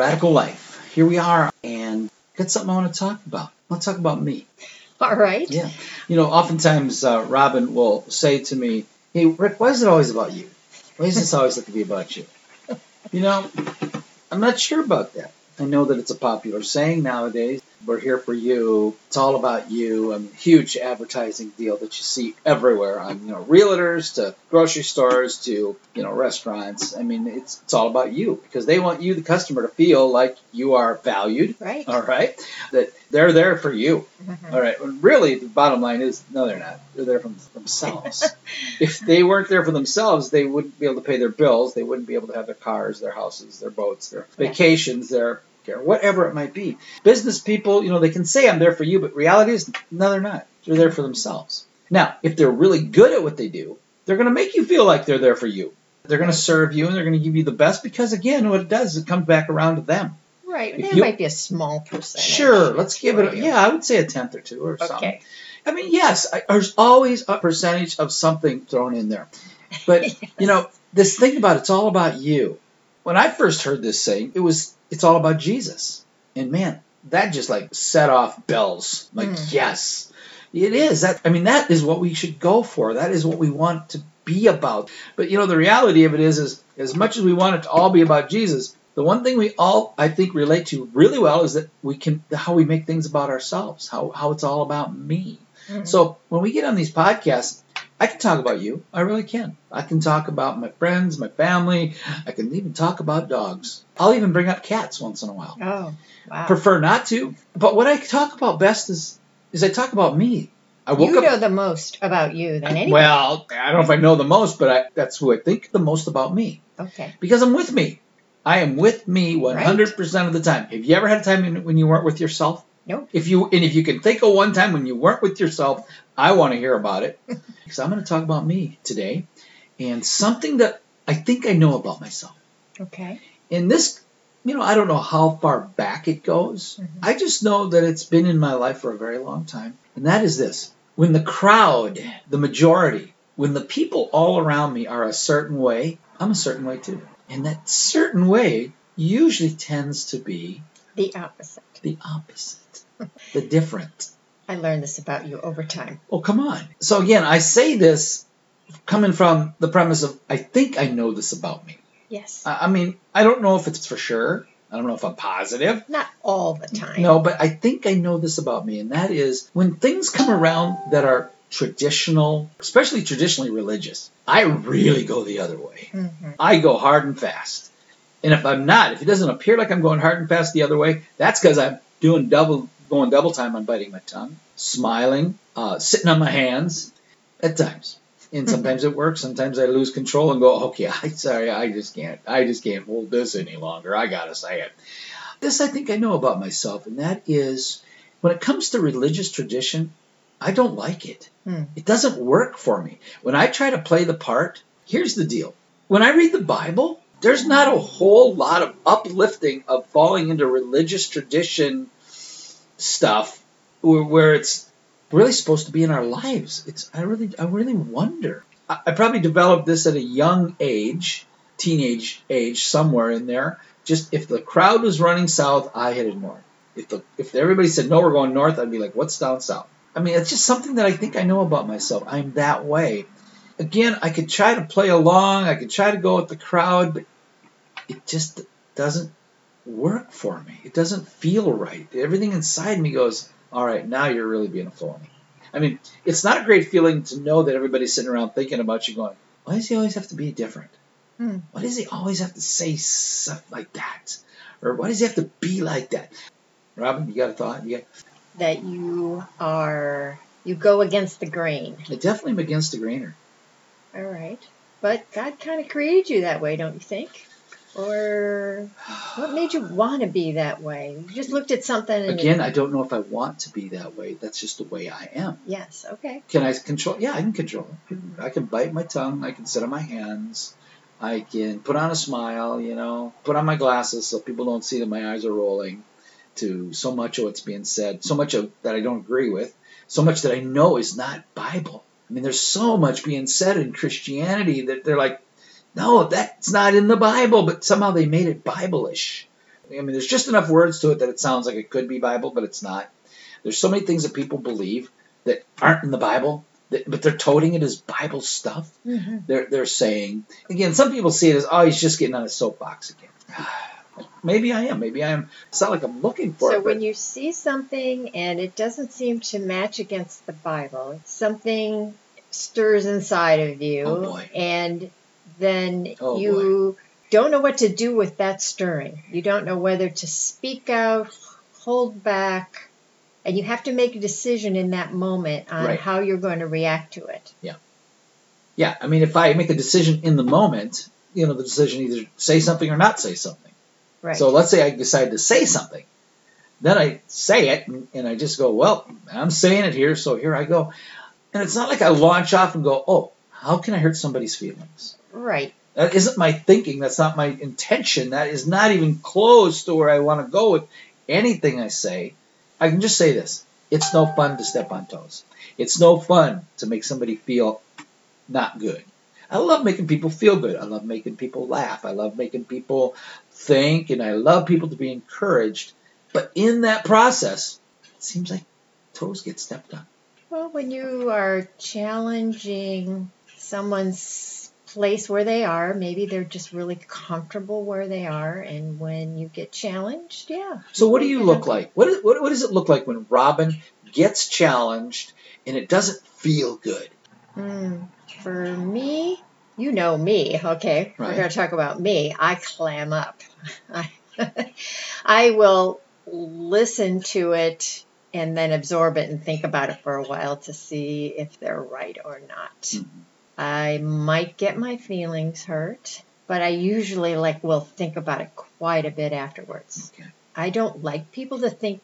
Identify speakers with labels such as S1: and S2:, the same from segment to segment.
S1: Radical Life. Here we are, and got something I want to talk about. I want to talk about me.
S2: All right.
S1: Yeah. You know, oftentimes uh, Robin will say to me, Hey, Rick, why is it always about you? Why does this always have to be about you? You know, I'm not sure about that. I know that it's a popular saying nowadays. We're here for you. It's all about you. A huge advertising deal that you see everywhere on you know realtors to grocery stores to you know restaurants. I mean, it's it's all about you because they want you, the customer, to feel like you are valued.
S2: Right.
S1: All right, that they're there for you.
S2: Mhm.
S1: All right. Really, the bottom line is no, they're not. They're there for themselves. if they weren't there for themselves, they wouldn't be able to pay their bills. They wouldn't be able to have their cars, their houses, their boats, their
S2: Yeah.
S1: vacations, their care, whatever it might be. Business people, you know, they can say I'm there for you, but reality is no, they're not. They're there for themselves. Now, if they're really good at what they do, they're going to make you feel like they're there for you. They're going to serve you and they're going to give you the best because, again, what it does is it comes back around to them.
S2: Right.
S1: If
S2: There
S1: you-
S2: might be a small percentage.
S1: Sure, let's give it. A,
S2: you.
S1: yeah, I would say a tenth or two or something.
S2: Okay.
S1: I mean, yes, I, there's always a percentage of something thrown in there. But you know, this thing about it's all about you. When I first heard this saying, it was it's all about Jesus. And man, that just like set off bells. Like,
S2: Mm.
S1: yes, it is. That I mean, that is what we should go for. That is what we want to be about. But you know, the reality of it is, is as much as we want it to all be about Jesus, the one thing we all I think relate to really well is that we can how we make things about ourselves. How how it's all about me.
S2: Mhm.
S1: So when we get on these podcasts, I can talk about you. I really can. I can talk about my friends, my family. I can even talk about dogs. I'll even bring up cats once in a while.
S2: Oh, wow.
S1: Prefer not to, but what I talk about best is is I talk about me. I woke
S2: you
S1: up.
S2: know the most about you than anyone.
S1: well, I don't know if I know the most, but I, that's who I think the most about me
S2: okay.
S1: because I'm with me. I am with me 100% of the time. Have you ever had a time when- when you weren't with yourself?
S2: Nope.
S1: If you and if you can think of one time when you weren't with yourself, I want to hear about it because I'm going to talk about me today and something that I think I know about myself.
S2: Okay.
S1: And this, you know, I don't know how far back it goes.
S2: Mhm.
S1: I just know that it's been in my life for a very long time. And that is this. When the crowd, the majority, when the people all around me are a certain way, I'm a certain way too. And that certain way usually tends to be
S2: The opposite.
S1: The opposite, the different.
S2: I learned this about you over time.
S1: Oh, come on. So again, I say this coming from the premise of I think I know this about me.
S2: Yes.
S1: I mean, I don't know if it's for sure. I don't know if I'm positive.
S2: Not all the time.
S1: No, but I think I know this about me, and that is when things come around that are traditional, especially traditionally religious, I really go the other way.
S2: hmm
S1: I go hard and fast. And if I'm not, if it doesn't appear like I'm going hard and fast the other way, that's because I'm doing double, going double time on biting my tongue, smiling, uh, sitting on my hands at times. And sometimes it works. Sometimes I lose control and go, okay, I sorry, I just can't, I just can't hold this any longer. I gotta say it. This I think I know about myself, and that is when it comes to religious tradition, I don't like it.
S2: Hmm.
S1: It doesn't work for me. When I try to play the part, here's the deal. When I read the Bible, there's not a whole lot of uplifting of falling into religious tradition stuff where, where it's really supposed to be in our lives. It's I really I really wonder. I, I probably developed this at a young age, teenage age, somewhere in there. Just if the crowd was running south, I headed north. If the if everybody said no, we're going north, I'd be like, what's down south? I mean, it's just something that I think I know about myself. I'm that way. Again, I could try to play along, I could try to go with the crowd, but it just doesn't work for me. It doesn't feel right. Everything inside me goes, all right, now you're really being a phony. I mean, it's not a great feeling to know that everybody's sitting around thinking about you going, why does he always have to be different?
S2: Hmm.
S1: Why does he always have to say stuff like that? Or why does he have to be like that? Robin, you got a thought? You got,
S2: That you are, you go against the grain.
S1: I definitely am against the grainer.
S2: All right. But God kind of created you that way, don't you think? Or what made you want to be that way? You just looked at something and
S1: Again, I don't know if I want to be that way. That's just the way I am.
S2: yes, okay.
S1: Can I control? Yeah, I can control. it. I can bite my tongue. I can sit on my hands. I can put on a smile. You know, put on my glasses so people don't see that my eyes are rolling. To so much of what's being said, so much of that I don't agree with, so much that I know is not Bible. I mean, there's so much being said in Christianity that they're like, no, that's not in the Bible, but somehow they made it Bible-ish. I mean, there's just enough words to it that it sounds like it could be Bible, but it's not. There's so many things that people believe that aren't in the Bible, that, but they're toting it as Bible stuff.
S2: hmm
S1: They're they're saying again. Some people see it as oh, he's just getting on a soapbox again. Maybe I am. Maybe I am. It's not like I'm looking for
S2: So
S1: it.
S2: So
S1: when
S2: you see something and it doesn't seem to match against the Bible, something stirs inside of you,
S1: Oh,
S2: and then
S1: Oh,
S2: you don't know what to do with that stirring. You don't know whether to speak out, hold back, and you have to make a decision in that moment on
S1: Right.
S2: how you're going to react to it.
S1: yeah, Yeah, I mean, if I make a decision in the moment, you know, the decision either say something or not say something.
S2: Right.
S1: So let's say I decide to say something. Then I say it and, and I just go, well, I'm saying it here, so here I go. And it's not like I launch off and go, oh, how can I hurt somebody's feelings?
S2: right.
S1: That isn't my thinking. That's not my intention. That is not even close to where I want to go with anything I say. I can just say this it's no fun to step on toes. It's no fun to make somebody feel not good. I love making people feel good. I love making people laugh. I love making people think, and I love people to be encouraged. But in that process, it seems like toes get stepped on.
S2: Well, when you are challenging someone's place where they are, maybe they're just really comfortable where they are, and when you get challenged, yeah.
S1: So what do you look like? What, is, what, what does it look like when Robin gets challenged and it doesn't feel good?
S2: Hmm, for me, you know me, okay?
S1: Right.
S2: We're going to talk about me. I clam up. I, I will listen to it and then absorb it and think about it for a while to see if they're right or not.
S1: Mhm.
S2: I might get my feelings hurt, but I usually like will think about it quite a bit afterwards.
S1: Okay.
S2: I don't like people to think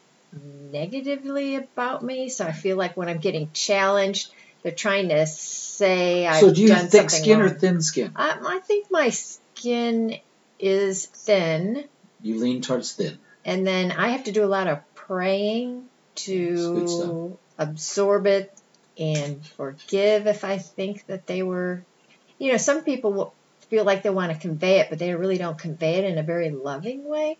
S2: negatively about me, so I feel like when I'm getting challenged, they're trying to say I've
S1: so do you
S2: done
S1: thick skin or thin skin?
S2: I, I think my skin is thin,
S1: You lean towards thin.
S2: and then I have to do a lot of praying
S1: That's good stuff.
S2: To absorb it and forgive if I think that they were. You know, some people will feel like they want to convey it, but they really don't convey it in a very loving way.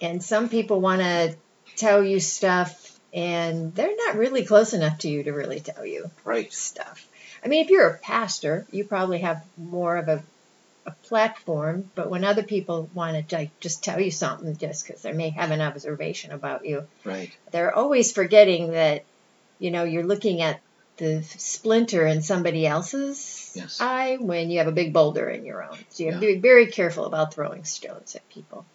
S2: And some people want to tell you stuff, and they're not really close enough to you to really tell you
S1: Right.
S2: stuff. I mean, if you're a pastor, you probably have more of a, a platform, but when other people want to like, just tell you something just because they may have an observation about you,
S1: Right.
S2: they're always forgetting that, you know, you're looking at the splinter in somebody else's
S1: Yes.
S2: eye when you have a big boulder in your own. So you have to be very careful about throwing stones at people.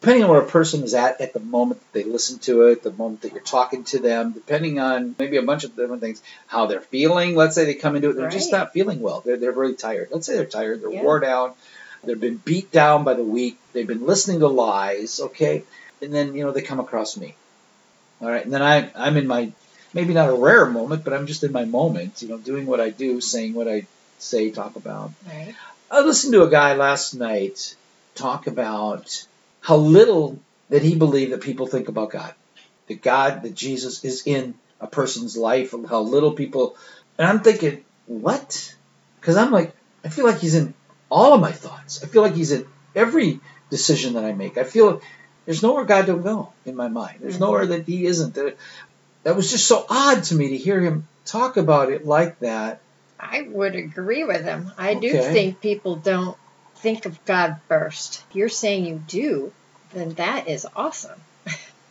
S1: Depending on where a person is at at the moment that they listen to it, the moment that you're talking to them, depending on maybe a bunch of different things, how they're feeling. Let's say they come into it, they're just not feeling well. They're, they're really tired. Let's say they're tired, they're
S2: Yeah.
S1: wore down, they've been beat down by the week, they've been listening to lies, okay? And then, you know, they come across me. All right. And then I, I'm in my, maybe not a rare moment, but I'm just in my moment, you know, doing what I do, saying what I say, talk about.
S2: Right?
S1: I listened to a guy last night talk about how little that he believed that people think about God. That God, that Jesus is in a person's life, and how little people. And I'm thinking, what? Because I'm like, I feel like he's in all of my thoughts. I feel like he's in every decision that I make. I feel there's nowhere God don't go in my mind. There's nowhere that he isn't. That, that was just so odd to me to hear him talk about it like that.
S2: I would agree with him. I do think people don't think of God first. If you're saying you do, then that is awesome.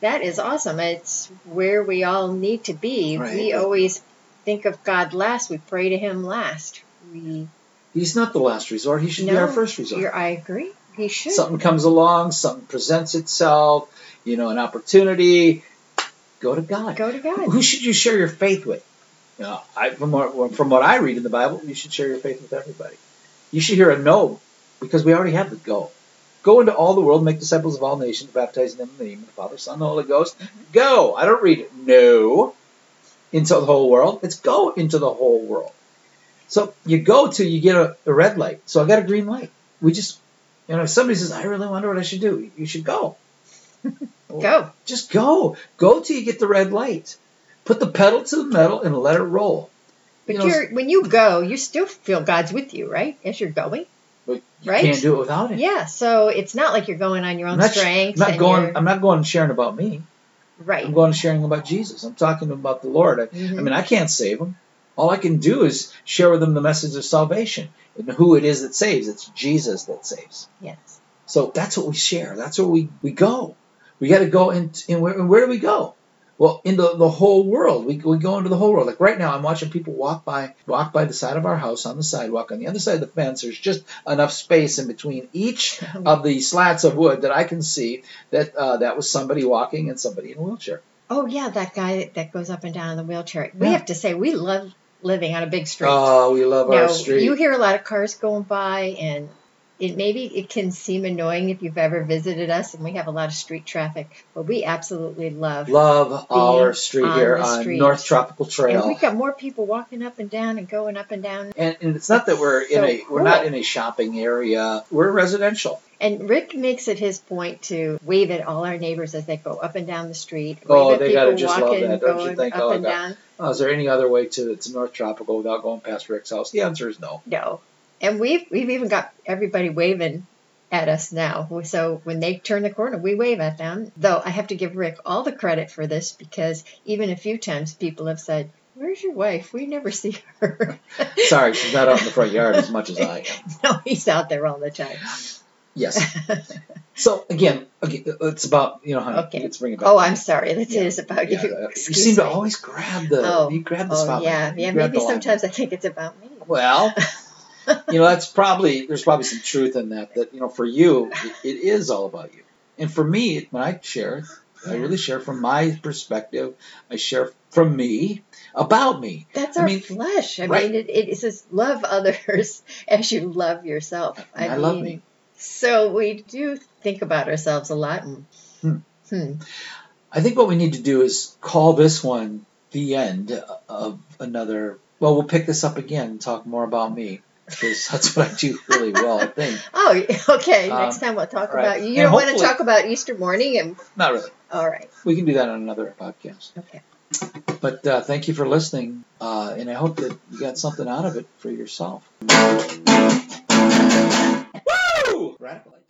S2: that is awesome. It's where we all need to be.
S1: Right.
S2: We always think of God last. We pray to Him last. We
S1: He's not the last resort. He should be our first resort.
S2: I agree. He should.
S1: something comes along, something presents itself, you know, an opportunity, go to God.
S2: Go to God.
S1: Who should you share your faith with? You know, I, from what from what I read in the Bible, you should share your faith with everybody. You should hear a no, because we already have the go. Go into all the world, make disciples of all nations, baptizing them in the name of the Father, Son, and the Holy Ghost. Mm-hmm. Go. I don't read no into the whole world. It's go into the whole world. So you go till you get a, a red light. So I got a green light. We just you know, if somebody says, I really wonder what I should do, you should go.
S2: Go.
S1: Just go. Go till you get the red light. Put the pedal to the metal and let it roll.
S2: But
S1: You
S2: you're, when you go, you still feel God's with you, right? As you're going.
S1: but you
S2: Right.
S1: can't do it without it.
S2: Yeah, so it's not like you're going on your
S1: I'm
S2: own
S1: not,
S2: strength.
S1: I'm not
S2: and
S1: going.
S2: you're-
S1: I'm not going sharing about me.
S2: right.
S1: I'm going sharing about Jesus. I'm talking about the Lord. I,
S2: Mhm.
S1: I mean, I can't save them. All I can do is share with them the message of salvation and who it is that saves. It's Jesus that saves.
S2: yes.
S1: So that's what we share. That's where we, we go. We got to go in, in where, and where do we go? Well, into the whole world. We, we go into the whole world. Like right now, I'm watching people walk by walk by the side of our house on the sidewalk. On the other side of the fence, there's just enough space in between each of the slats of wood that I can see that uh, that was somebody walking and somebody in a wheelchair.
S2: Oh yeah, that guy that goes up and down in the wheelchair. We
S1: Yeah.
S2: have to say we love living on a big street.
S1: Oh, we love
S2: now,
S1: our street.
S2: you hear a lot of cars going by, and it maybe it can seem annoying if you've ever visited us, and we have a lot of street traffic. But we absolutely love.
S1: love our street
S2: on
S1: here on
S2: street.
S1: North Tropical Trail.
S2: and we've got more people walking up and down and going up and down.
S1: And, and it's not that we're in
S2: So
S1: a we're not in a shopping area. We're residential.
S2: And Rick makes it his point to wave at all our neighbors as they go up and down the street.
S1: Oh, they gotta just love that, don't you think?
S2: up
S1: Oh,
S2: and
S1: God.
S2: down.
S1: Oh, is there any other way to to North Tropical without going past Rick's house? The answer is no.
S2: No. And we've we've even got everybody waving at us now. So when they turn the corner, we wave at them. Though I have to give Rick all the credit for this because even a few times people have said, Where's your wife? We never see her.
S1: Sorry, she's not out in the front yard as much as I am.
S2: no, he's out there all the time.
S1: Yes. So again, again, it's about you know, honey.
S2: Okay.
S1: Let's bring it back.
S2: Oh, I'm sorry. This
S1: Yeah.
S2: is about
S1: Yeah,
S2: you.
S1: uh, you
S2: Excuse
S1: seem to always grab the
S2: Oh.
S1: you grab the
S2: Oh,
S1: spotlight.
S2: yeah. Yeah, maybe sometimes I think it's about me.
S1: Well, you know, that's probably there's probably some truth in that. That you know, for you, it, it is all about you. And for me, when I share, I really share from my perspective. I share from me about me.
S2: That's
S1: I
S2: our
S1: mean,
S2: flesh. I
S1: right.
S2: mean, it, it says love others as you love yourself. I,
S1: I
S2: mean,
S1: love me.
S2: So we do think about ourselves a lot.
S1: Hmm.
S2: hmm.
S1: I think what we need to do is call this one the end of another. Well, we'll pick this up again and talk more about me because that's what I do really well. I think.
S2: Oh, okay.
S1: Um,
S2: Next time we'll talk
S1: right.
S2: about you. You
S1: And
S2: don't want to talk about Easter morning, and
S1: Not really.
S2: all right,
S1: We can do that on another podcast.
S2: okay.
S1: But uh, thank you for listening, uh, and I hope that you got something out of it for yourself.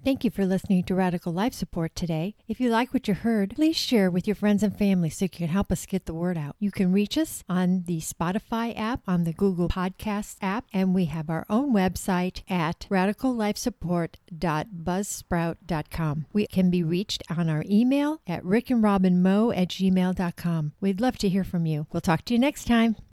S3: Thank you for listening to Radical Life Support today. If you like what you heard, please share with your friends and family so you can help us get the word out. You can reach us on the Spotify app, on the Google Podcasts app, and we have our own website at radicallifesupport.buzzsprout.com. We can be reached on our email at rickandrobinmo at gmail.com. We'd love to hear from you. We'll talk to you next time.